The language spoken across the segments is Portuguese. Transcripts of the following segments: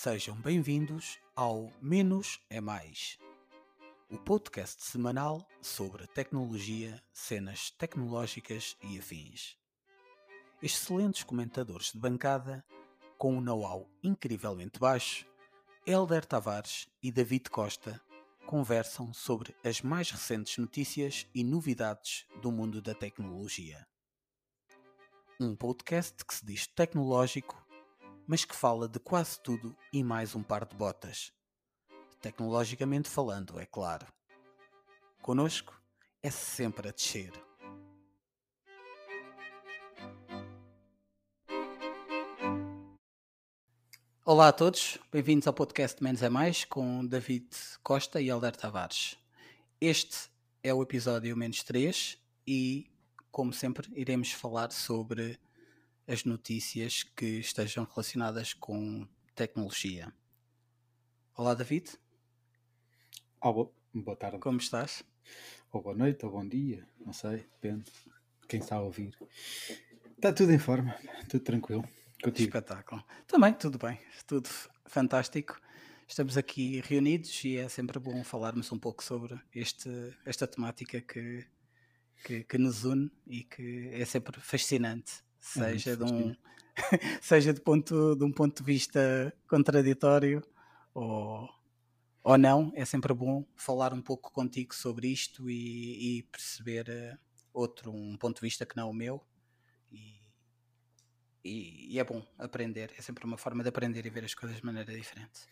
Sejam bem-vindos ao Menos é Mais, o podcast semanal sobre tecnologia, cenas tecnológicas e afins. Excelentes comentadores de bancada, com um know-how incrivelmente baixo, Helder Tavares e David Costa conversam sobre as mais recentes notícias e novidades do mundo da tecnologia. Um podcast que se diz tecnológico mas que fala de quase tudo e mais um par de botas. Tecnologicamente falando, é claro. Conosco é sempre a descer. Olá a todos, bem-vindos ao podcast Menos é Mais com David Costa e Alder Tavares. Este é o episódio menos 3 e, como sempre, iremos falar sobre as notícias que estejam relacionadas com tecnologia. Olá, David. Oh, boa tarde. Como estás? Ou boa noite, ou bom dia, não sei, depende de quem está a ouvir. Está tudo em forma, tudo tranquilo. Contigo. Espetáculo. Também, tudo bem, tudo fantástico. Estamos aqui reunidos e é sempre bom falarmos um pouco sobre este, esta temática que, que, que nos une e que é sempre fascinante seja, de, um, seja de, ponto, de um ponto de vista contraditório ou, ou não, é sempre bom falar um pouco contigo sobre isto e, e perceber uh, outro, um ponto de vista que não o meu. E, e, e, é bom aprender, é sempre uma forma de aprender e ver as coisas de maneira diferente.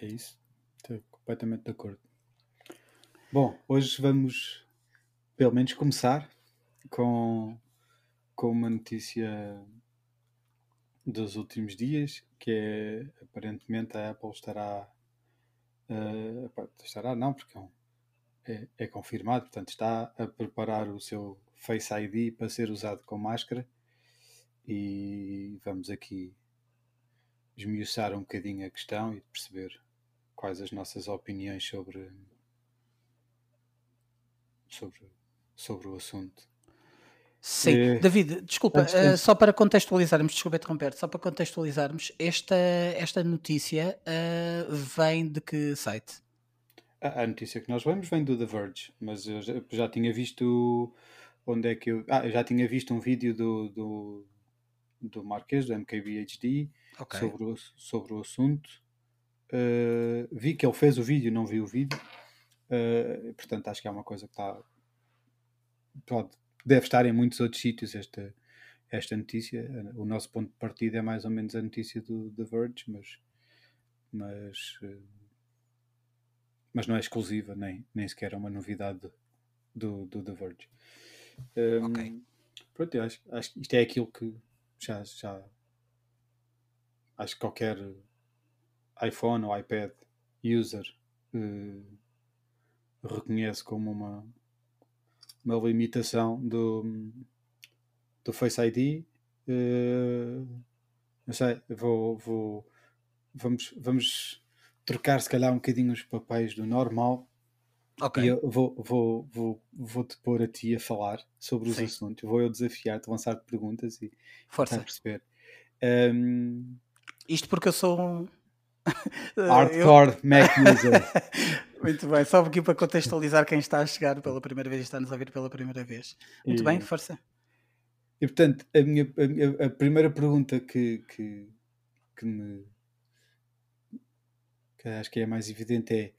É isso, estou completamente de acordo. Bom, hoje vamos pelo menos começar com com uma notícia dos últimos dias, que é aparentemente a Apple estará. Uh, estará, não, porque é, é, é, confirmado, portanto, está a preparar o seu Face ID para ser usado com máscara. E vamos aqui esmiuçar um bocadinho a questão e perceber quais as nossas opiniões sobre, sobre, sobre o assunto. Sim, é... David, desculpa, uh, só para contextualizarmos, desculpa interromper, só para contextualizarmos, esta, esta notícia uh, vem de que site? A, a, notícia que nós vemos vem do The Verge, mas eu já, já tinha visto onde é que eu. Ah, eu já tinha visto um vídeo do, do, do Marquês, do MKBHD, okay. sobre, o, sobre o assunto. Uh, vi que ele fez o vídeo, não vi o vídeo. portanto, acho que é uma coisa que está. Pode, deve estar em muitos outros sítios esta, esta notícia. O nosso ponto de partida é mais ou menos a notícia do The Verge, mas, mas, mas não é exclusiva, nem, nem sequer é uma novidade do, do The Verge. Um, ok. Pronto, eu acho, acho que isto é aquilo que já, já acho que qualquer iPhone ou iPad user uh, reconhece como uma, uma limitação do, do Face ID. Uh, eh, não sei, vou, vou, vamos, vamos trocar se calhar um bocadinho os papéis do normal. Ok. E eu vou, vou, vou, vou te pôr a ti a falar sobre os Sim. assuntos. Vou eu desafiar-te, lançar-te perguntas e Força. perceber. Um... Isto porque eu sou um. Hardcore eu... Mac user. Muito bem, só aqui para contextualizar quem está a chegar pela primeira vez e está-nos a ouvir pela primeira vez. Muito e, bem, força. E portanto, a, minha, a, minha, a primeira pergunta que, que, que me que acho que é mais evidente é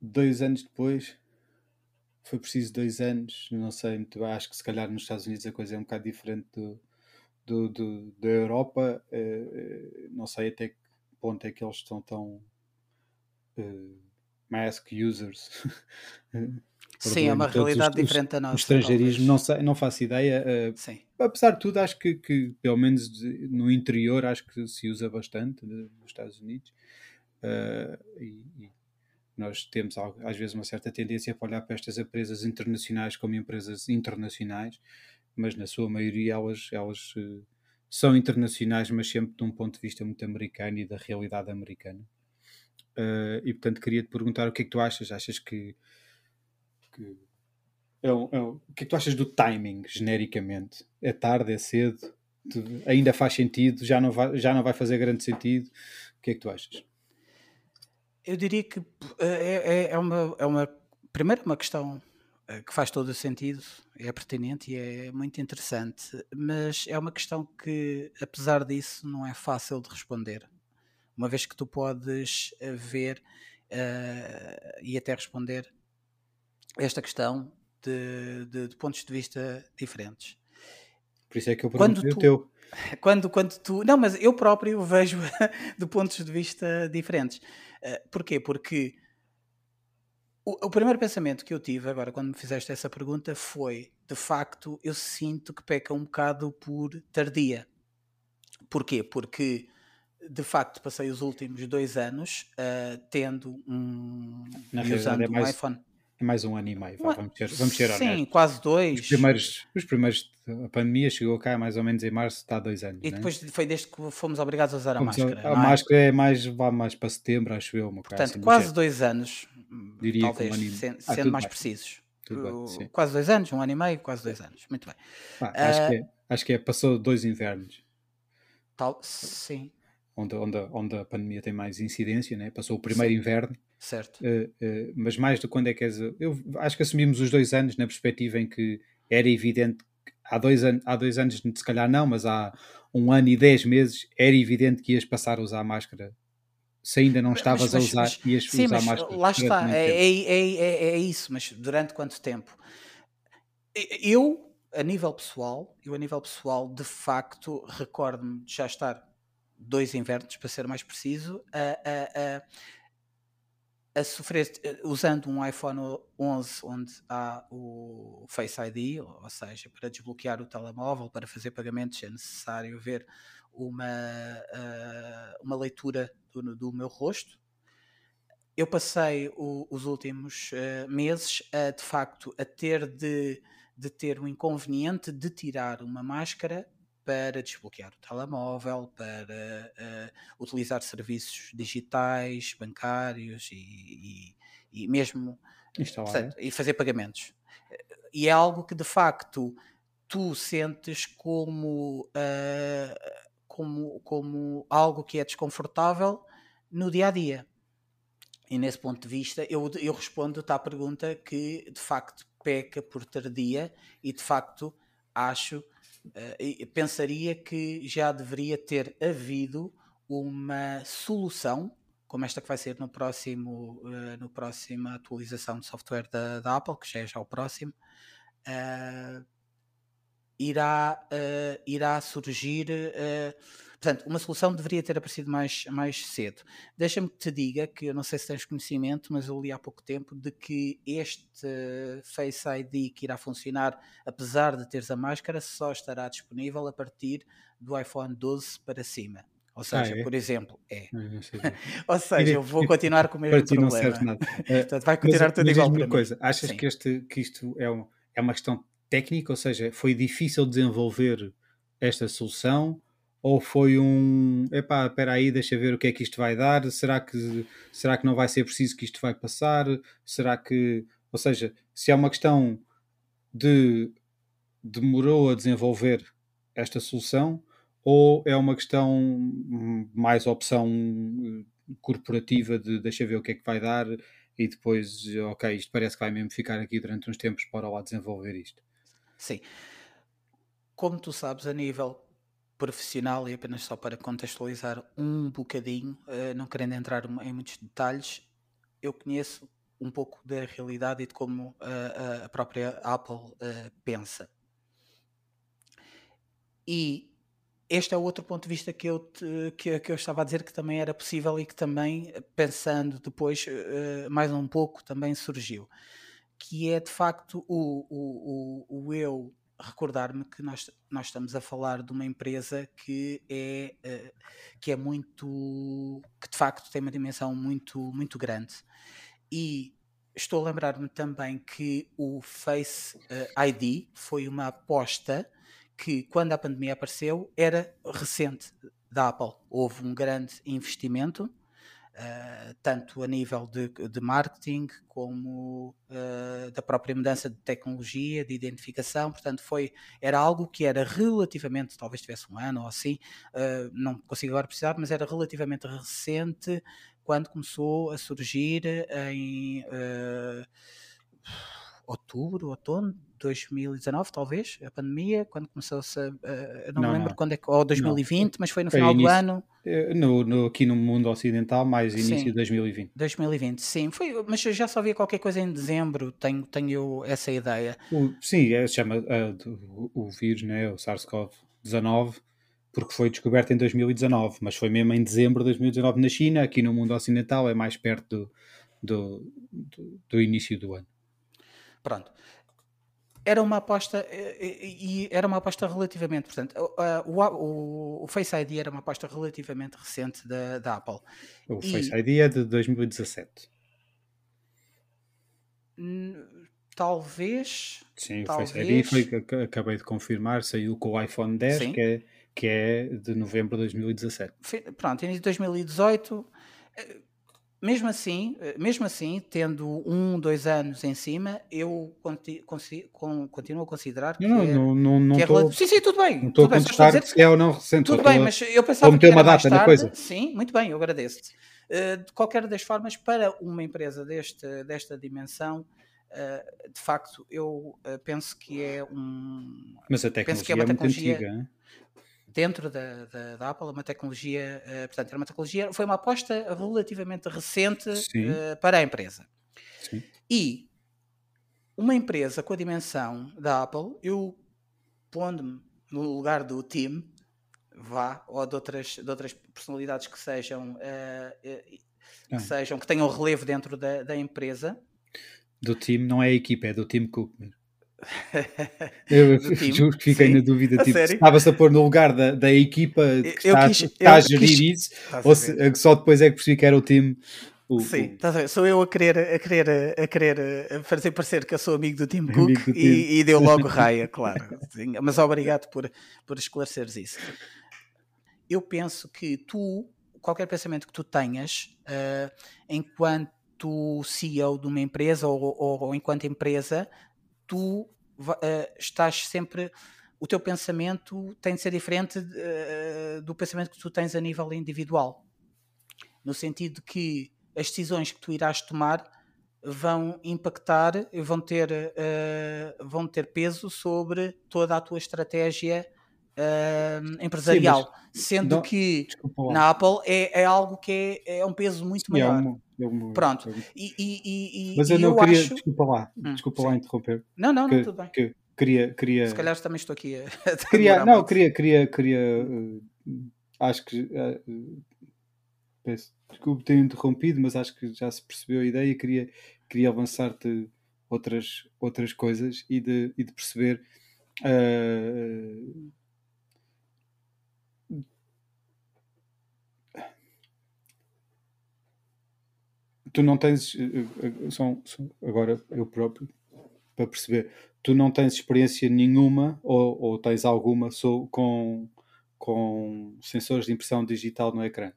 dois anos depois foi preciso dois anos, não sei muito acho que se calhar nos Estados Unidos a coisa é um bocado diferente do, do, do da Europa, uh, não sei até que ponto é que eles estão tão uh, mask users. Sim, é uma realidade os, diferente da nossa. O estrangeirismo, não, sei, não faço ideia. Uh, Sim. Apesar de tudo, acho que, que pelo menos no interior, acho que se usa bastante nos Estados Unidos. Uh, e, e, nós temos às vezes uma certa tendência para olhar para estas empresas internacionais como empresas internacionais, mas na sua maioria elas, elas uh, são internacionais, mas sempre de um ponto de vista muito americano e da realidade americana. Uh, e portanto queria te perguntar o que é que tu achas? Achas que, que é um, é um, o que é que tu achas do timing, genericamente? É tarde, é cedo? ainda faz sentido, já não vai, já não vai fazer grande sentido. O que é que tu achas? Eu diria que é, é, é uma, é uma primeiro uma questão eh, que faz todo o sentido, é pertinente e é muito interessante, mas é uma questão que, apesar disso, não é fácil de responder. Uma vez que tu podes eh, ver uh, e até responder esta questão de, de, de, pontos de vista diferentes. Por isso é que eu perguntei o teu. Quando, quando tu. Não, mas eu próprio vejo de pontos de vista diferentes. Uh, porquê? Porque o, o, primeiro pensamento que eu tive agora quando me fizeste essa pergunta foi, de facto, eu sinto que peca um bocado por tardia. Porquê? Porque de facto passei os últimos dois anos uh, tendo um Na usando é mais, um iPhone. É mais um ano e meio, vamos ser, vamos ser Sim, honestos. quase dois. Os primeiros, os primeiros, a pandemia chegou cá mais ou menos em março, está há dois anos. E é? depois foi desde que fomos obrigados a usar a máscara. A, a é? máscara é mais, vá mais para setembro, acho eu. Portanto, assim, quase dois anos, Diria talvez, um sendo, ah, mais bem. precisos. Bem, quase dois anos, um ano e meio, quase dois anos. Muito bem. Ah, acho, uh, que é, acho que é, passou dois invernos. Tal, sim. Onde, onde, onde a pandemia tem mais incidência, né? passou o primeiro sim. inverno. Certo. Uh, uh, mas mais de quando é que és. Eu acho que assumimos os dois anos na perspectiva em que era evidente há dois, an há dois anos, se calhar não, mas há um ano e dez meses, era evidente que ias passar a usar máscara se ainda não estavas mas, a usar, mas, ias sim, usar mais. Lá está, é, é, é, é, isso, mas durante quanto tempo? Eu, a nível pessoal, eu a nível pessoal, de facto, recordo-me de já estar dois invernos, para ser mais preciso, a, a, a, a, sofrer, usando um iPhone 11 onde há o Face ID, ou seja, para desbloquear o telemóvel, para fazer pagamentos é necessário ver uma, uh, uma leitura do, do, meu rosto. Eu passei o, os últimos uh, meses a, de facto a ter de, de ter o inconveniente de tirar uma máscara para desbloquear o telemóvel, para uh, utilizar serviços digitais, bancários e, e, e mesmo portanto, e fazer pagamentos. E é algo que de facto tu sentes como uh, como, como algo que é desconfortável no dia a dia. E nesse ponto de vista, eu, eu respondo-te à pergunta que de facto peca por tardia e de facto acho, uh, pensaria que já deveria ter havido uma solução, como esta que vai ser no próximo, uh, no próxima atualização de software da, da Apple, que já é já o próximo, uh, irá, irá surgir. Portanto, uma solução deveria ter aparecido mais, mais cedo. Deixa-me que te diga que eu não sei se tens conhecimento, mas eu li há pouco tempo de que este Face ID que irá funcionar, apesar de teres a máscara, só estará disponível a partir do iPhone 12 para cima. Ou seja, ah, é? por exemplo, é. Ou seja, eu vou continuar com o mesmo problema. Não serve nada. Portanto, vai continuar mas, tudo mas igual para uma coisa. Achas que, este, que isto é, um, é uma questão técnica, ou seja, foi difícil desenvolver esta solução ou foi um epá, espera aí, deixa ver o que é que isto vai dar, será que, será que não vai ser preciso que isto vai passar, será que, ou seja, se é uma questão de demorou a desenvolver esta solução ou é uma questão mais opção corporativa de deixa ver o que é que vai dar e depois, ok, isto parece que vai mesmo ficar aqui durante uns tempos para lá desenvolver isto. Sim. Como tu sabes, a nível profissional, e apenas só para contextualizar um bocadinho, uh, não querendo entrar em muitos detalhes, eu conheço um pouco da realidade e de como uh, a própria Apple uh, pensa. E este é outro ponto de vista que eu, te, que, que, eu estava a dizer que também era possível e que também, pensando depois mais um pouco, também surgiu que é de facto o, o, o, o eu recordar-me que nós, nós estamos a falar de uma empresa que é, uh, que é muito, que de facto tem uma dimensão muito, muito grande. E estou a lembrar-me também que o Face uh, ID foi uma aposta que, quando a pandemia apareceu, era recente da Apple. Houve um grande investimento Uh, tanto a nível de, de marketing como uh, da própria mudança de tecnologia, de identificação, portanto foi, era algo que era relativamente, talvez tivesse um ano ou assim, uh, não consigo agora precisar, mas era relativamente recente quando começou a surgir em outubro, outono 2019, talvez, a pandemia, quando começou-se. Uh, não, não, me lembro não. quando é que. Ou 2020, não. mas foi no final início, do ano. Eh, no, no, aqui no mundo ocidental, mais início sim, de 2020. 2020, sim. Foi, mas eu já só via qualquer coisa em dezembro, tenho, tenho essa ideia. O, sim, é, se chama uh, o, o vírus, né, o SARS-CoV-19, porque foi descoberto em 2019, mas foi mesmo em dezembro de 2019 na China, aqui no mundo ocidental é mais perto do, do, do, do início do ano. Pronto. Era uma aposta e era uma aposta relativamente, portanto, o, o, o, Face ID era uma aposta relativamente recente da, da Apple. O e, Face ID é de 2017. Talvez. Sim, talvez, o Face ID foi acabei de confirmar, saiu com o iPhone 10, que é, que é de novembro de 2017. Pronto, início de 2018 mesmo assim, eh, mesmo assim, tendo um, dois anos em cima, eu conti, consi, con, continuo a considerar que não, é, não, não, não que é Sim, sim, tudo bem. Não estou a contestar se é ou não recente. Tudo bem, mas eu pensava que era uma data tarde. na coisa. Sim, muito bem, eu agradeço-te. Uh, de qualquer das formas, para uma empresa deste, desta dimensão, uh, de facto, eu uh, penso que é um... Mas a tecnologia que é, uma tecnologia, é muito antiga, dentro da, da, da, Apple, uma tecnologia, uh, portanto, era uma tecnologia, foi uma aposta relativamente recente uh, para a empresa. Sim. E uma empresa com a dimensão da Apple, eu pondo-me no lugar do Tim, vá, ou de outras, de outras personalidades que sejam, uh, que, ah. sejam que tenham relevo dentro da, da empresa. Do time não é a equipa, é do Tim Cook. Eu juro que fiquei Sim, na dúvida, tipo, estava-se a pôr no lugar da, da equipa que está, quis, está a gerir quis, isso, ou se, só depois é que percebi que era o time. O, Sim, o... sou eu a querer, a querer, a querer a fazer parecer que eu sou amigo do Tim Cook do e, e, deu logo raia, claro. Sim, mas obrigado por, por esclareceres isso. Eu penso que tu, qualquer pensamento que tu tenhas, uh, enquanto CEO de uma empresa ou, ou, ou enquanto empresa, tu uh, estás sempre. O teu pensamento tem de ser diferente uh, do pensamento que tu tens a nível individual. No sentido de que as decisões que tu irás tomar vão impactar, vão ter, uh, vão ter peso sobre toda a tua estratégia uh, empresarial. Sim, sendo não, que na Apple é, é algo que é, é um peso muito Sim, maior. É um, eu, Pronto. E, e, e, Mas eu não eu queria, acho... desculpa lá, hum, desculpa sim. lá interromper. Não, não, não, que, tudo bem. Que queria, queria... Se calhar também estou aqui a. queria, não, queria, queria, queria. Uh, acho que. Uh, peço desculpe ter interrompido, mas acho que já se percebeu a ideia. Queria, queria avançar-te outras, outras coisas e de, e de perceber. Uh, tu não tens. Eh, eh, são, são, agora eu próprio, para perceber, tu não tens experiência nenhuma ou, ou tens alguma so, com, com sensores de impressão digital no ecrã?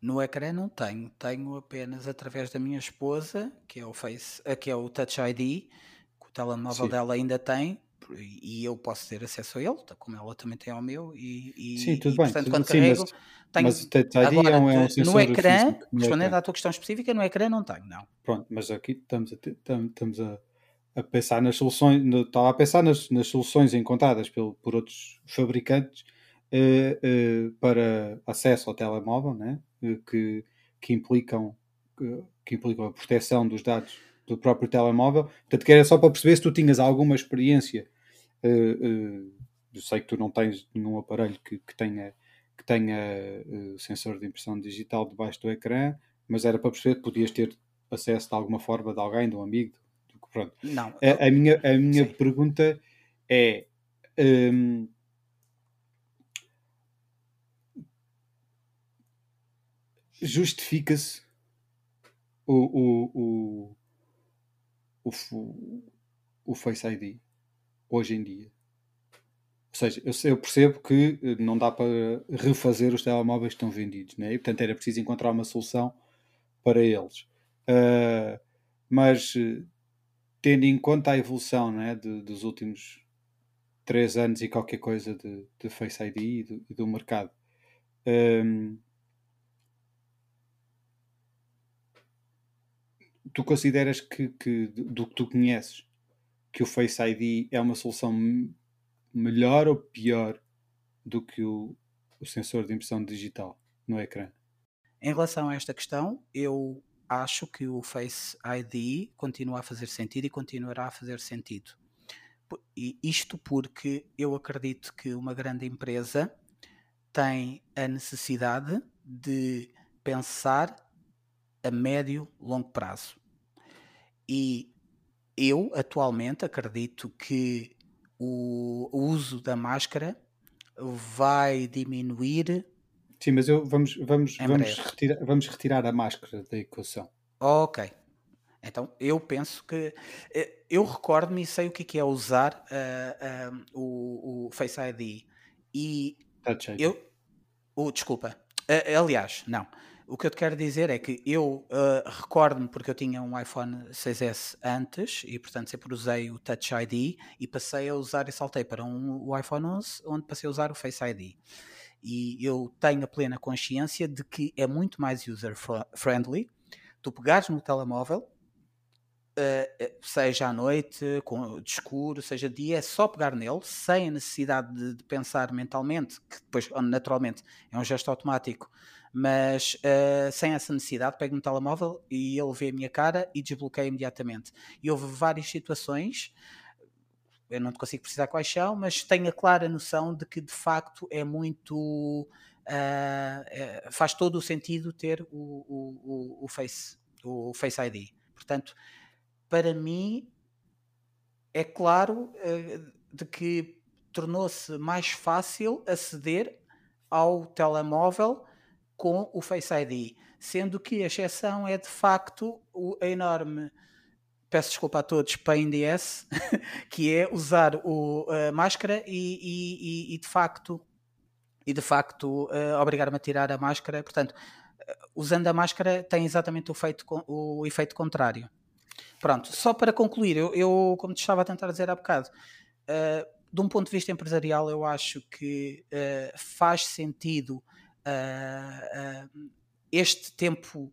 No ecrã não tenho, tenho apenas através da minha esposa, que é o Face, eh, que é o Touch ID, que o telemóvel Sim. dela ainda tem, e eu posso ter acesso a ele, como ela também tem ao meu, e, e sim, tudo e, bem, portanto, tudo quando sim, carrego, mas, tenho, mas agora, é um, um no ecrã, respondendo à tua questão específica, no ecrã não tenho, não. Pronto, mas aqui estamos a, estamos a, a pensar nas soluções, estava a pensar nas, nas soluções encontradas pelo, por outros fabricantes eh, eh, para acesso ao telemóvel, né? Eh, que, que, implicam, que, que implicam a proteção dos dados do próprio telemóvel. Portanto, que era só para perceber se tu tinhas alguma experiência Uh, uh, eu sei que tu não tens nenhum aparelho que, que tenha, que tenha uh, sensor de impressão digital debaixo do ecrã, mas era para perceber que podias ter acesso de alguma forma de alguém, de um amigo. Pronto. Não. A, a minha, a minha pergunta é. Um, justifica-se o, o, o, o, o Face ID? hoje em dia. Ou seja, eu, eu, percebo que eh, não dá para refazer os telemóveis que estão vendidos, né? e portanto era preciso encontrar uma solução para eles. Uh, mas tendo em conta a evolução né, de, dos últimos três anos e qualquer coisa de, de Face ID e do, e do mercado, um, tu consideras que, que, do que tu conheces que o Face ID é uma solução melhor ou pior do que o, o sensor de impressão digital no ecrã? Em relação a esta questão, eu acho que o Face ID continua a fazer sentido e continuará a fazer sentido. Isto porque eu acredito que uma grande empresa tem a necessidade de pensar a médio, longo prazo. E eu, atualmente, acredito que o, uso da máscara vai diminuir. Sim, mas eu, vamos, vamos, vamos, retirar, vamos retirar a máscara da equação. Ok. Então, eu penso que. Eh, eu recordo-me e sei o que é, é usar uh, uh, o, o, Face ID. E. Touch ID. Eu, o, desculpa. Uh, aliás, não. O que eu te quero dizer é que eu uh, recordo-me porque eu tinha um iPhone 6S antes e, portanto, sempre usei o Touch ID e passei a usar e saltei para um, o iPhone 11, onde passei a usar o Face ID. E eu tenho a plena consciência de que é muito mais user-friendly tu pegares no telemóvel, uh, seja à noite, com, de escuro, seja de dia, é só pegar nele, sem a necessidade de, de pensar mentalmente, que depois, naturalmente, é um gesto automático mas uh, sem essa necessidade, pego no telemóvel e ele vê a minha cara e desbloqueia imediatamente. E houve várias situações, eu não te consigo precisar quais são, mas tenho a clara noção de que de facto é muito. Uh, faz todo o sentido ter o, o, o, o, Face, o Face ID. Portanto, para mim, é claro uh, de que tornou-se mais fácil aceder ao telemóvel com o Face ID, sendo que a exceção é de facto o enorme peço desculpa a todos, pain ass, que é usar o, a máscara e, e, e, de facto e de facto uh, obrigar-me a tirar a máscara. Portanto, uh, usando a máscara tem exatamente o, o efeito contrário. Pronto, só para concluir, eu, eu como te estava a tentar dizer há bocado, uh, de um ponto de vista empresarial, eu acho que faz sentido uh, este tempo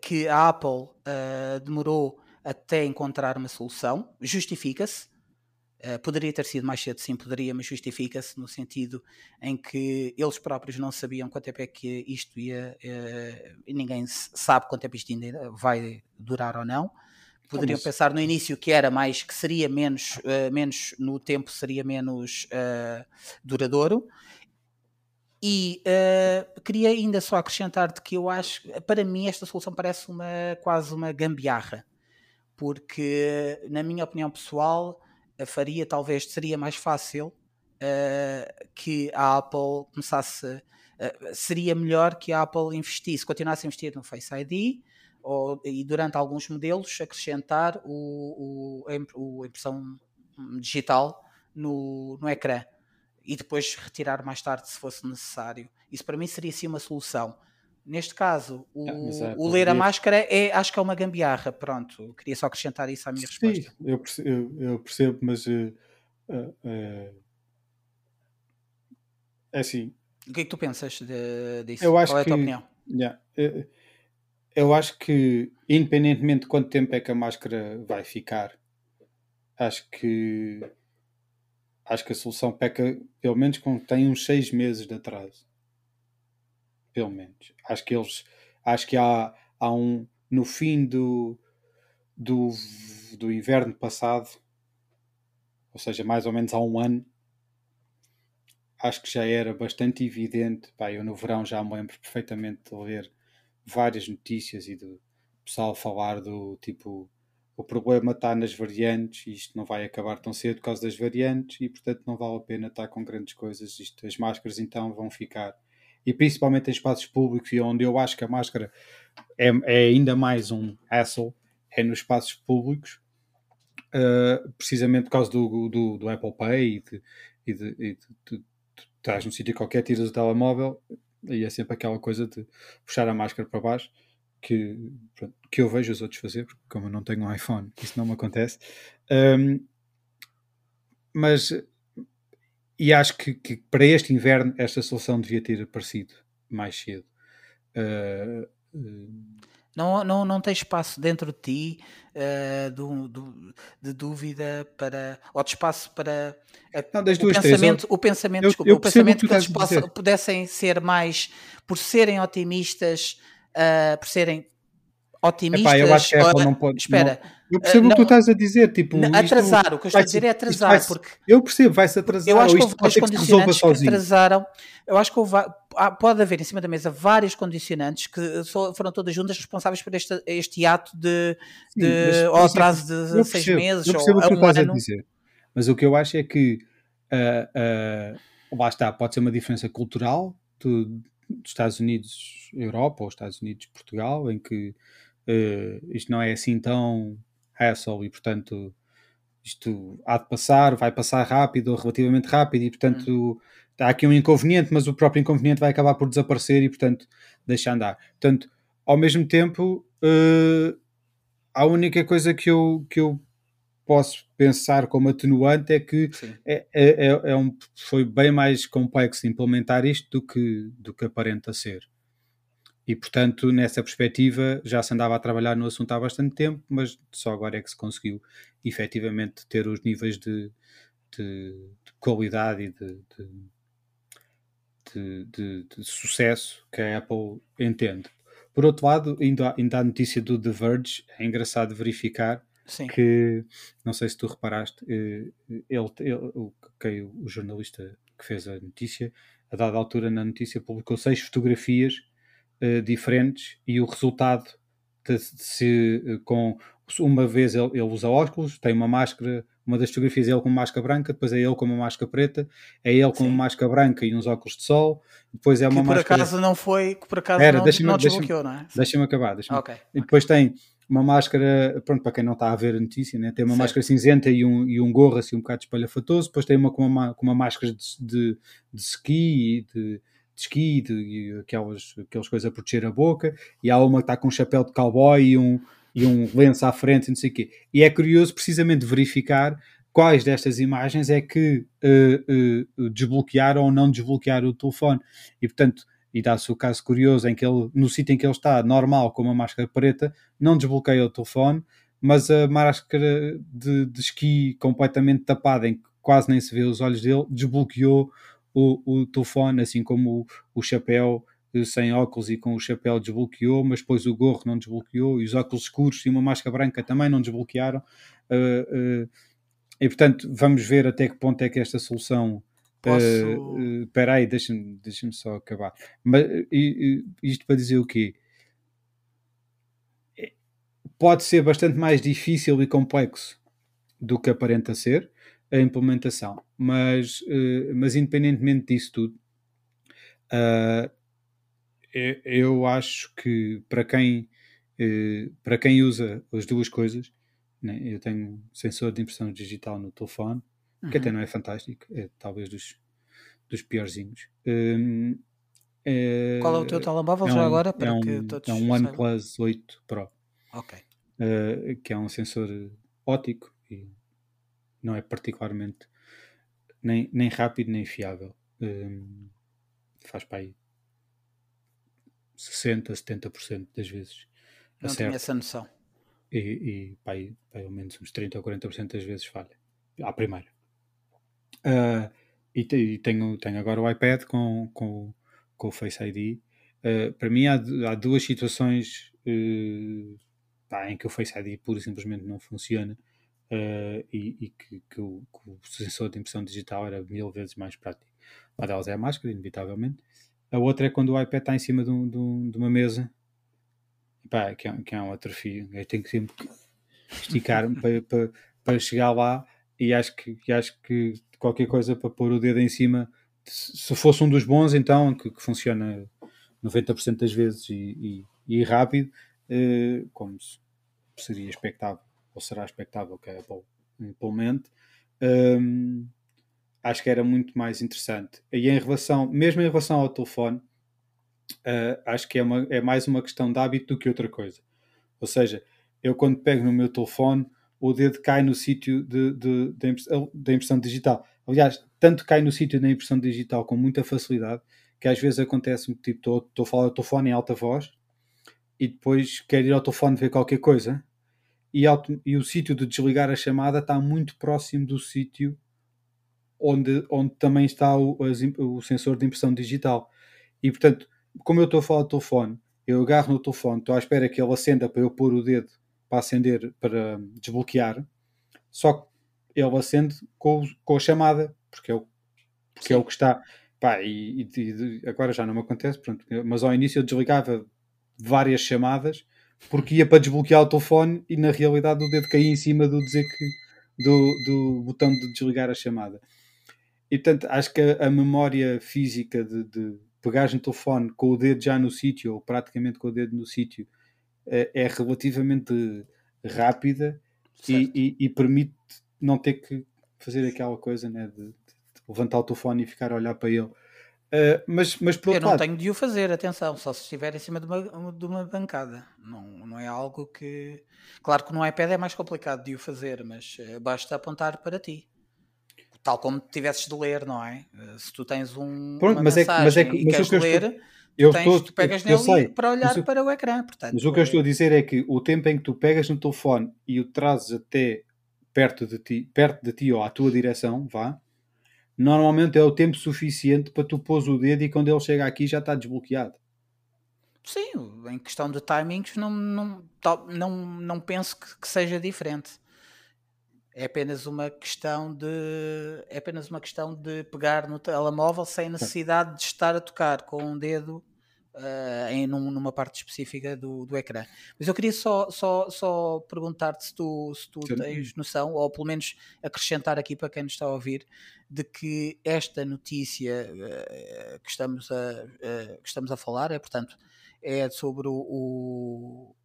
que a Apple uh, demorou até encontrar uma solução justifica-se. Uh, poderia ter sido mais cedo, sim, poderia, mas justifica-se no sentido em que eles próprios não sabiam quanto tempo é que isto ia, uh, e ninguém sabe quanto tempo isto ainda vai durar ou não. Poderiam Como pensar no início que era mais, que seria menos, uh, menos no tempo, seria menos duradouro, e uh, queria ainda só acrescentar-te que eu acho, para mim, esta solução parece uma, quase uma gambiarra, porque, na minha opinião pessoal, faria talvez seria mais fácil uh, que a Apple começasse, uh, seria melhor que a Apple investisse, continuasse a investir no Face ID ou, e durante alguns modelos acrescentar o, o, a impressão digital no, no ecrã e depois retirar mais tarde se fosse necessário. Isso para mim seria sim uma solução. Neste caso, o, é, o ler a máscara é, acho que é uma gambiarra. Pronto, queria só acrescentar isso à minha sim, resposta. Eu percebo, eu, eu percebo mas uh, uh, uh, é assim. O que é que tu pensas de, disso? Eu acho Qual é a tua que, opinião? Yeah, eu acho que, independentemente de quanto tempo é que a máscara vai ficar, acho que acho que a solução peca, pelo menos, tem uns seis meses de atraso. Pelo menos. Acho que eles. Acho que há, há um. No fim do, do, do inverno passado, ou seja, mais ou menos há um ano, acho que já era bastante evidente. Pá, eu no verão já me lembro perfeitamente de ler várias notícias e do pessoal falar do tipo o problema está nas variantes e isto não vai acabar tão cedo por causa das variantes e portanto não vale a pena estar com grandes coisas. Isto, as máscaras então vão ficar. E principalmente em espaços públicos e onde eu acho que a máscara é, é ainda mais um hassle, é nos espaços públicos, uh, precisamente por causa do, do, do Apple Pay e de, e, de, e de, tu estás num sítio qualquer, tiras o telemóvel e é sempre aquela coisa de puxar a máscara para baixo que, pronto, que eu vejo os outros fazer, porque como eu não tenho um iPhone, isso não me acontece. Um, mas e acho que, que, para este inverno esta solução devia ter aparecido mais cedo. Uh, uh, não, não, não tem espaço dentro de ti uh, do, do, de dúvida para. ou de espaço para. não, das o, duas, pensamento, três, o pensamento, eu, desculpa, eu o pensamento que, que eles possam, pudessem ser mais. por serem otimistas, uh, por serem otimistas. Epá, eu acho que a Apple não pode. Espera. Não, eu percebo uh, o que tu estás a dizer. Tipo, atrasar, o que eu estou a dizer é atrasar. porque eu percebo, vai-se atrasar. Eu acho que houve vários condicionantes que, que atrasaram. Eu acho que houve, pode haver em cima da mesa vários condicionantes que foram todas juntas responsáveis por este, este ato de, Sim, de mas, ou atraso de seis percebo, meses eu percebo ou o que um tu estás ano. a dizer. Mas o que eu acho é que uh, uh, lá está, pode ser uma diferença cultural do, dos Estados Unidos, Europa ou Estados Unidos, Portugal, em que uh, isto não é assim tão hassle e, portanto, isto há de passar, vai passar rápido ou relativamente rápido e, portanto, hum. há aqui um inconveniente, mas o próprio inconveniente vai acabar por desaparecer e, portanto, deixa andar. Portanto, ao mesmo tempo, uh, a única coisa que eu, que eu posso pensar como atenuante é que é, é, é, é, um, foi bem mais complexo implementar isto do que, do que aparenta ser. E, portanto, nessa perspectiva, já se andava a trabalhar no assunto há bastante tempo, mas só agora é que se conseguiu efetivamente ter os níveis de, de, de qualidade e de, de, sucesso que a Apple entende. Por outro lado, ainda, ainda a notícia do The Verge, é engraçado verificar Sim. que, não sei se tu reparaste, eh, ele, ele, o, o jornalista que fez a notícia, a dada altura na notícia, publicou seis fotografias uh, diferentes e o resultado de, de se com uma vez ele, ele, usa óculos, tem uma máscara, uma das fotografias é ele com uma máscara branca, depois é ele com uma máscara preta, é ele com Sim. uma máscara branca e uns óculos de sol, depois é uma que por máscara... acaso não foi, que por acaso Era, não, não desbloqueou, não é? Deixa-me acabar, deixa okay. e depois okay. tem uma máscara, pronto, para quem não está a ver a notícia, né? tem uma certo. máscara cinzenta e um, e um gorro assim um bocado espalhafatoso, depois tem uma com uma, com uma máscara de, de, de ski e de de esqui de, e aquelas, aquelas coisas a proteger a boca, e há uma que está com um chapéu de cowboy e um, e um lenço à frente e não sei o quê. E é curioso precisamente verificar quais destas imagens é que uh, uh, desbloquear ou não desbloquear o telefone. E portanto, e dá-se o caso curioso em que ele, no sítio em que ele está, normal, com uma máscara preta, não desbloqueia o telefone, mas a máscara de, de esqui completamente tapada, em que quase nem se vê os olhos dele, desbloqueou o, o telefone, assim como o, o chapéu eh, sem óculos e com o chapéu desbloqueou, mas depois o gorro não desbloqueou e os óculos escuros e uma máscara branca também não desbloquearam. Uh, uh, e portanto, vamos ver até que ponto é que esta solução. Espera uh, aí, deixa-me deixa só acabar. Mas, isto para dizer o quê? Pode ser bastante mais difícil e complexo do que aparenta ser, a implementação. Mas, uh, mas independentemente disso tudo, uh, eu acho que para quem, uh, para quem usa as duas coisas, né, eu tenho sensor de impressão digital no telefone, uhum. que até uhum. não é fantástico, é talvez dos, dos piorzinhos. Um, é, Qual é o teu telemóvel é já um, agora? Para é um, que todos é um OnePlus 8 Pro. Ok. Uh, que é um sensor óptico e não é particularmente nem, nem rápido nem fiável. Um, faz para aí 60, 70% das vezes. Não acerta. tinha essa noção. E, e para aí, para aí, ao menos uns 30 ou 40% das vezes falha. À primeira. Uh, e, e tenho, tenho agora o iPad com, com, com o Face ID. Uh, para mim há, há duas situações uh, pá, em que o Face ID pura e simplesmente não funciona e, e que, que, o, que, o, sensor de impressão digital era mil vezes mais prático. Uma delas é a máscara, inevitavelmente. A outra é quando o iPad está em cima de, um, de, um, de uma mesa, pá, que, é, que é um atrofio. Eu tenho que sempre esticar-me para, para, para, chegar lá e acho que, e acho que qualquer coisa para pôr o dedo em cima, se fosse um dos bons, então, que, que funciona 90% das vezes e, e, e rápido, uh, como seria expectável ou será expectável que a Apple implemente, um, acho que era muito mais interessante. E em relação, mesmo em relação ao telefone, uh, acho que é, uma, é mais uma questão de hábito do que outra coisa. Ou seja, eu quando pego no meu telefone, o dedo cai no sítio de, de, de, da impressão digital. Aliás, tanto cai no sítio da impressão digital com muita facilidade que às vezes acontece tipo, estou a falar do telefone em alta voz e depois quero ir ao telefone ver qualquer coisa e, e o sítio de desligar a chamada está muito próximo do sítio onde, onde também está o, o sensor de impressão digital. E portanto, como eu estou a falar do telefone, eu agarro no telefone, estou à espera que ele acenda para eu pôr o dedo para acender, para desbloquear, só que ele acende com, com a chamada, porque é o, porque é o que está. Pá, e, e, agora já não me acontece, pronto, mas ao início eu desligava várias chamadas porque ia para desbloquear o telefone e na realidade o dedo caía em cima do dizer que do, do botão de desligar a chamada. E portanto, acho que a, a memória física de, de pegares no telefone com o dedo já no sítio, ou praticamente com o dedo no sítio, é, é relativamente rápida e, e, e, permite não ter que fazer aquela coisa né, de, de, levantar o telefone e ficar a olhar para ele. Uh, mas, mas por Eu não lado... tenho de o fazer, atenção, só se estiver em cima de uma, de uma bancada. Não, não é algo que. Claro que no iPad é mais complicado de o fazer, mas uh, basta apontar para ti. Tal como tivesses de ler, não é? Uh, se tu tens um, Pronto, mas mensagem é que, mas é que, e queres ler, estou, eu tens, estou, tu pegas nele sei, para olhar para o ecrã. Portanto, mas o que eu estou a dizer é que o tempo em que tu pegas no telefone e o trazes até perto de ti, perto de ti ou à tua direção, vá, normalmente é o tempo suficiente para tu pôs o dedo e quando ele chega aqui já está desbloqueado. Sim, em questão de timings não, não, não, não penso que, que seja diferente. É apenas uma questão de é apenas uma questão de pegar no telemóvel sem necessidade de estar a tocar com um dedo uh, em num, numa parte específica do, do ecrã. Mas eu queria só, só, só perguntar-te se tu, se tu tens noção, ou pelo menos acrescentar aqui para quem nos está a ouvir, de que esta notícia uh, que, estamos a, uh, que estamos a falar é, portanto, é sobre o, o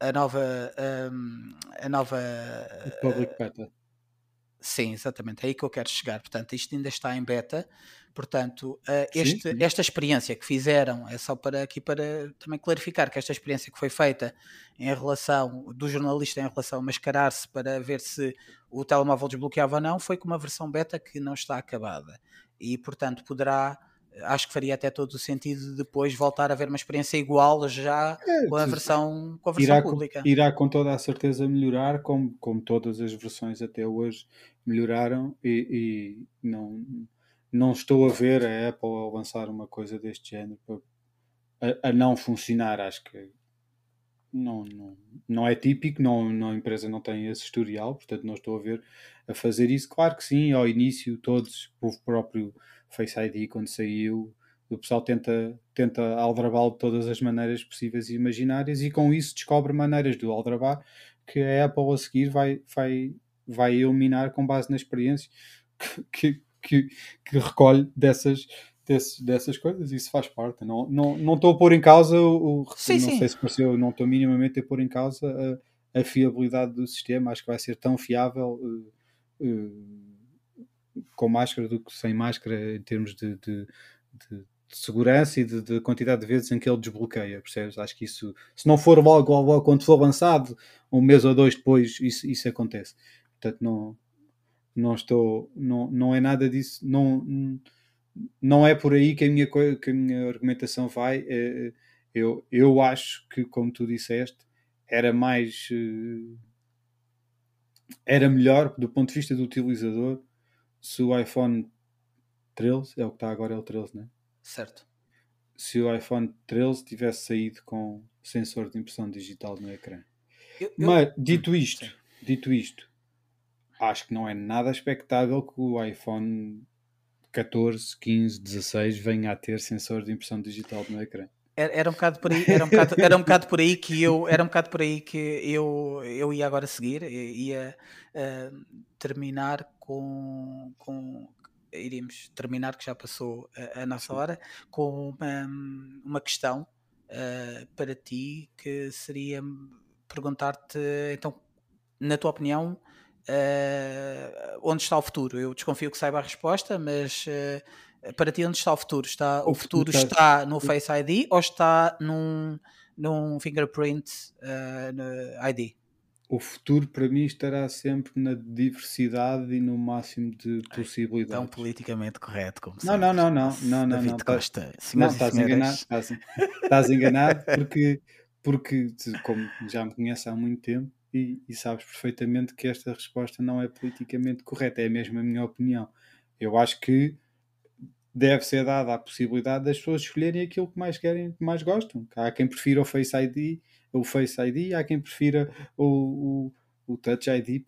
a nova um, a nova Public Beta. Sim, exatamente, é aí que eu quero chegar. Portanto, isto ainda está em beta. Portanto, uh, este, sim, sim. esta experiência que fizeram, é só para aqui para também clarificar que esta experiência que foi feita em relação do jornalista em relação a mascarar-se para ver se o telemóvel desbloqueava ou não, foi com uma versão beta que não está acabada. E, portanto, poderá acho que faria até todo o sentido depois voltar a ver uma experiência igual já é, com a versão, com a versão irá, pública. Irá com toda a certeza melhorar, como, como todas as versões até hoje melhoraram e, e não, não estou a ver a Apple a lançar uma coisa deste género a, a não funcionar. Acho que não, não, não é típico, não, não, a empresa não tem esse historial, portanto não estou a ver a fazer isso. Claro que sim, ao início todos, o próprio Face ID quando saiu, o pessoal tenta, tenta aldrabá-lo de todas as maneiras possíveis e imaginárias e com isso descobre maneiras de aldrabar que a Apple a seguir vai, vai, vai eliminar com base na experiência que, que, que recolhe dessas, desse, dessas coisas, isso faz parte. Não, não, não estou a pôr em causa o. Sim, não sim. sei se pareceu, não estou minimamente a pôr em causa a, a fiabilidade do sistema. Acho que vai ser tão fiável. Uh, uh, com máscara do que sem máscara em termos de, de, de, de segurança e de, de, quantidade de vezes em que ele desbloqueia, percebes? Acho que isso, se não for logo, logo, quando for lançado, um mês ou dois depois, isso, isso acontece. Portanto, não, não estou, não, não é nada disso, não, não é por aí que a minha, que a minha argumentação vai. É, eu, eu acho que, como tu disseste, era mais. Eh, era melhor do ponto de vista do utilizador se o iPhone 13, é o que está agora, é o 13, né? Certo. Se o iPhone 13 tivesse saído com sensor de impressão digital no ecrã. Eu, eu... Mas, dito hum, isto, Sim. dito isto, acho que não é nada expectável que o iPhone 14, 15, 16 venha a ter sensor de impressão digital no ecrã. Era, um bocado por aí, era um bocado, era um bocado por aí que eu, era um bocado por aí que eu, eu ia agora seguir, ia uh, terminar com, com iríamos terminar que já passou a, a nossa hora com uma, uma questão uh, para ti que seria perguntar-te então na tua opinião uh, onde está o futuro? Eu desconfio que saiba a resposta, mas uh, para ti onde está o futuro? Está, o, o futuro está, está no Face ID ou está num, num fingerprint uh, ID? O futuro para mim estará sempre na diversidade e no máximo de possibilidades. Tão politicamente correto como não, não, não, não, não, não, não, Costa, não, estás enganado, estás, estás enganado porque, porque como já me conheces há muito tempo e, e sabes perfeitamente que esta resposta não é politicamente correta, é mesmo a minha opinião. Eu acho que deve ser dada a possibilidade das pessoas escolherem aquilo que mais querem, que mais gostam. Há quem prefira o Face ID, o Face ID, há quem prefira o, o, o Touch ID,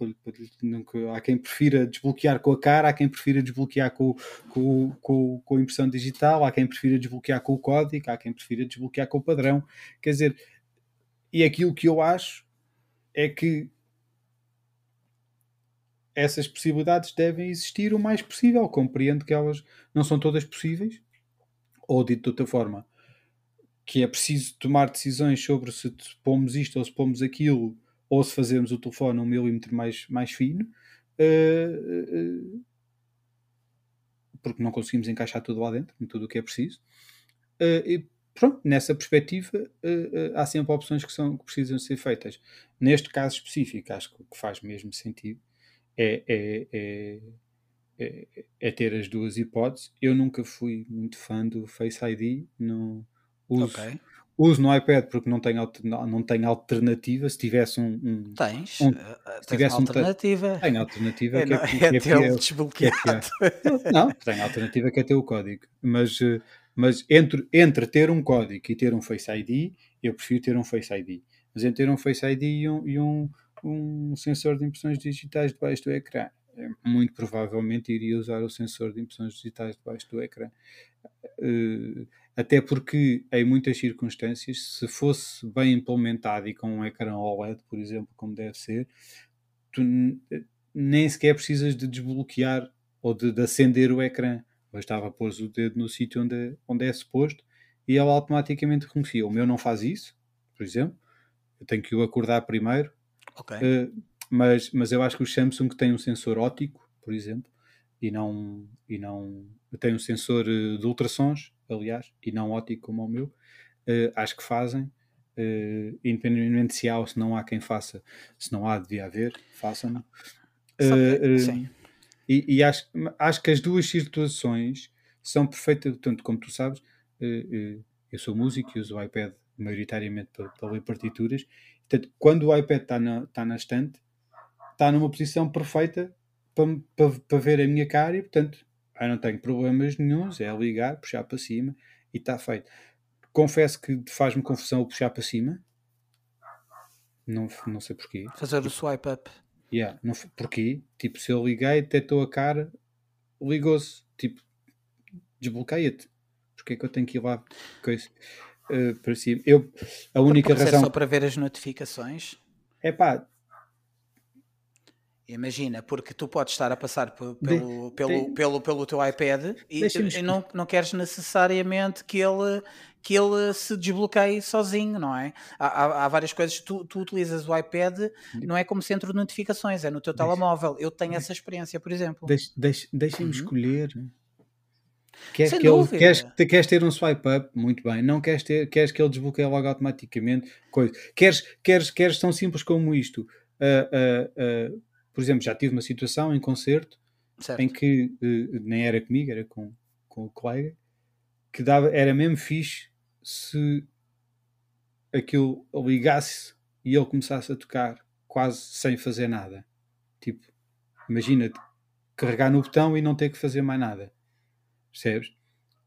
há quem prefira desbloquear com a cara, há quem prefira desbloquear com, com, com, com a impressão digital, há quem prefira desbloquear com o código, há quem prefira desbloquear com o padrão. Quer dizer, e aquilo que eu acho é que essas possibilidades devem existir o mais possível. Compreendo que elas não são todas possíveis, ou dito de outra forma, que é preciso tomar decisões sobre se pomos isto ou se pomos aquilo, ou se fazemos o telefone um milímetro mais, mais fino, uh, uh, porque não conseguimos encaixar tudo lá dentro, tudo o que é preciso. Uh, e pronto, nessa perspectiva, há sempre opções que, são, que precisam ser feitas. Neste caso específico, acho que faz mesmo sentido é, é, é, é, é, ter as duas hipóteses. Eu nunca fui muito fã do Face ID, não uso, okay. uso no iPad porque não tenho, não tenho alternativa. Se tivesse um. um tens, um, eh, se tivesse uma alternativa. Tenho alternativa é, que é, é, é, ter desbloqueado. É, não, tenho alternativa que é ter o código. Mas, eh, mas entre, entre ter um código e ter um Face ID, eu prefiro ter um Face ID. Mas entre ter um Face ID e um, e um um sensor de impressões digitais debaixo do ecrã. Muito provavelmente iria usar o sensor de impressões digitais debaixo do ecrã. Uh, até porque, em muitas circunstâncias, se fosse bem implementado e com um ecrã OLED, por exemplo, como deve ser, tu nem sequer precisas de desbloquear ou de, de acender o ecrã. Bastava pôr o dedo no sítio onde, onde é suposto e ela automaticamente reconhecia. O meu não faz isso, por exemplo. Eu tenho que o acordar primeiro Uh, mas, mas eu acho que o Samsung tem um sensor óptico, por exemplo, e não, e não tem um sensor eh, de ultrassons, aliás, e não óptico como o meu. Uh, acho que fazem, uh, independentemente se há ou se não há quem faça, se não há, devia haver, façam-no. sim. E, e, acho, acho que as duas situações são perfeitas, tanto como tu sabes, eu sou músico e uso o iPad maioritariamente para, para ler partituras Portanto, quando o iPad está na, tá na estante, está numa posição perfeita para, para, para ver a minha cara e, portanto, eu não tenho problemas nenhums, é ligar, puxar para cima e está feito. Confesso que faz-me confusão o puxar para cima. Não, não sei porquê. Fazer o swipe up. Yeah, não, porquê? Tipo, se eu liguei, detectou a cara, ligou-se. Tipo, desbloqueia-te. Porquê é que eu tenho que ir lá? Uh, para cima. Eu, a única Pode razão. só para ver as notificações? É pá. Imagina, porque tu podes estar a passar pelo, pelo, de, pelo, pelo teu iPad e, e não, não queres necessariamente que ele, que ele se desbloqueie sozinho, não é? Há, há, várias coisas, tu, tu utilizas o iPad, não é como centro de notificações, é no teu telemóvel. Eu tenho essa experiência, por exemplo. Deixa-me deixa, uhum. escolher Queres, que ele, queres, queres, ter um swipe up? Muito bem. Não queres, ter, queres que ele desbloqueie logo automaticamente? Coisa. Queres, queres, queres tão simples como isto? Uh, uh, uh, por exemplo, já tive uma situação em concerto certo. em que nem era comigo, era com, com o colega, que dava, era mesmo fixe se aquilo ligasse e ele começasse a tocar quase sem fazer nada. Tipo, imagina carregar no botão e não ter que fazer mais nada Percebes?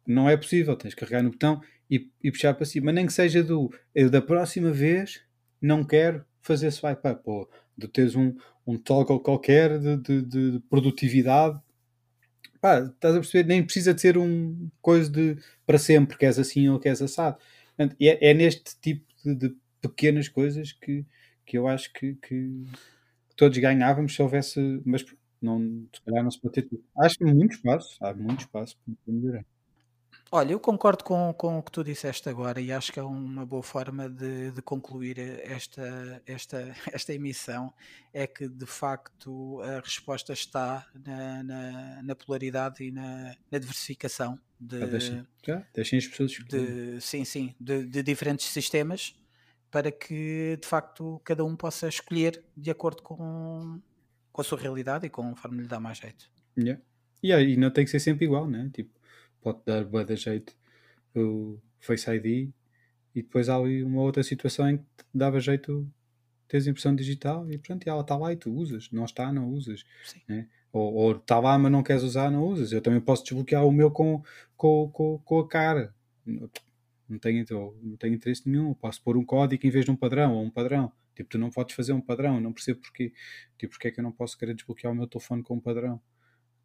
Não é possível, tens de carregar no botão e, e puxar para cima. Nem que seja do eu da próxima vez não quero fazer swipe up ou de teres um, um toggle qualquer de, de, de produtividade. Pá, estás a perceber? Nem precisa de ser um coisa de para sempre, que és assim ou que és assado. é, é neste tipo de, de, pequenas coisas que, que eu acho que, que todos ganhávamos se houvesse. Mas não, se calhar não se pode ter tudo. Acho que muito espaço, há muito espaço para melhorar. Olha, eu concordo com, com o que tu disseste agora e acho que é uma boa forma de, de concluir esta, esta, esta emissão. É que de facto a resposta está na, na, na polaridade e na, na diversificação de, Já deixem, deixem as pessoas de, sim, sim, de, de diferentes sistemas para que de facto cada um possa escolher de acordo com, com a sua realidade e conforme lhe dá mais jeito. Yeah. Yeah, e não tem que ser sempre igual, né? Tipo, pode dar boa da jeito o Face ID e depois há ali uma outra situação em que dava jeito teres impressão digital e pronto, ela está lá e tu usas, não está, não usas. Né? Ou, está lá, mas não queres usar, não usas. Eu também posso desbloquear o meu com, com, com, com a cara. Não tenho, não tenho interesse nenhum. Posso pôr um código em vez de um padrão ou um padrão. Tipo, tu não podes fazer um padrão, não percebo porquê. Tipo, porque é que eu não posso querer desbloquear o meu telefone com um padrão?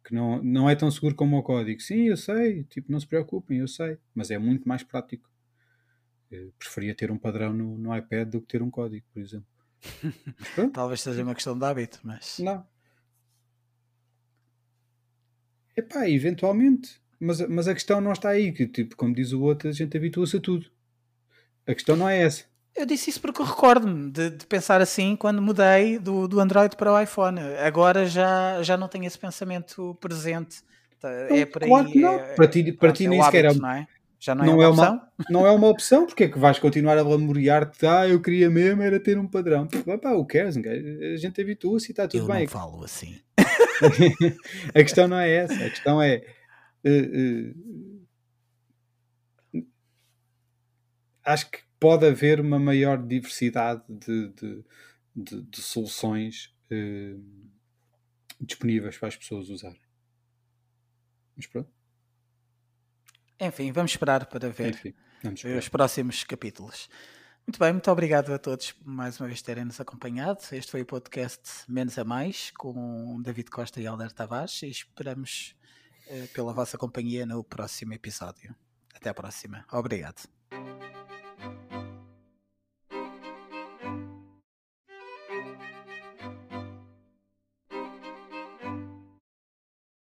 que não, não é tão seguro como o código. Sim, eu sei, tipo, não se preocupem, eu sei, mas é muito mais prático. Eu preferia ter um padrão no, no iPad do que ter um código, por exemplo. Talvez seja uma questão de hábito, mas. Não. Epá, eventualmente. Mas, mas a questão não está aí, que tipo, como diz o outro, a gente habitua-se a tudo. A questão não é essa. Eu disse isso porque recordo-me de, de, pensar assim quando mudei do, do Android para o iPhone. Agora já, já não tenho esse pensamento presente. Tá, é por aí. Claro que não. É, para ti, para ti é nem sequer é, não é. Já não, não é, uma, é uma Não é uma opção, porque é que vais continuar a lamuriar-te? Ah, eu queria mesmo era ter um padrão. Pá, o que A gente habitua-se e está tudo eu bem. Eu não falo assim. a questão não é essa. A questão é. Uh, uh, acho que pode haver uma maior diversidade de, de, de, de soluções eh, disponíveis para as pessoas usarem. Mas pronto. Enfim, vamos esperar para ver Enfim, esperar. os próximos capítulos. Muito bem, muito obrigado a todos por mais uma vez terem nos acompanhado. Este foi o podcast Menos a Mais com David Costa e Alder Tavares e esperamos eh, pela vossa companhia no próximo episódio. Até a próxima. Obrigado.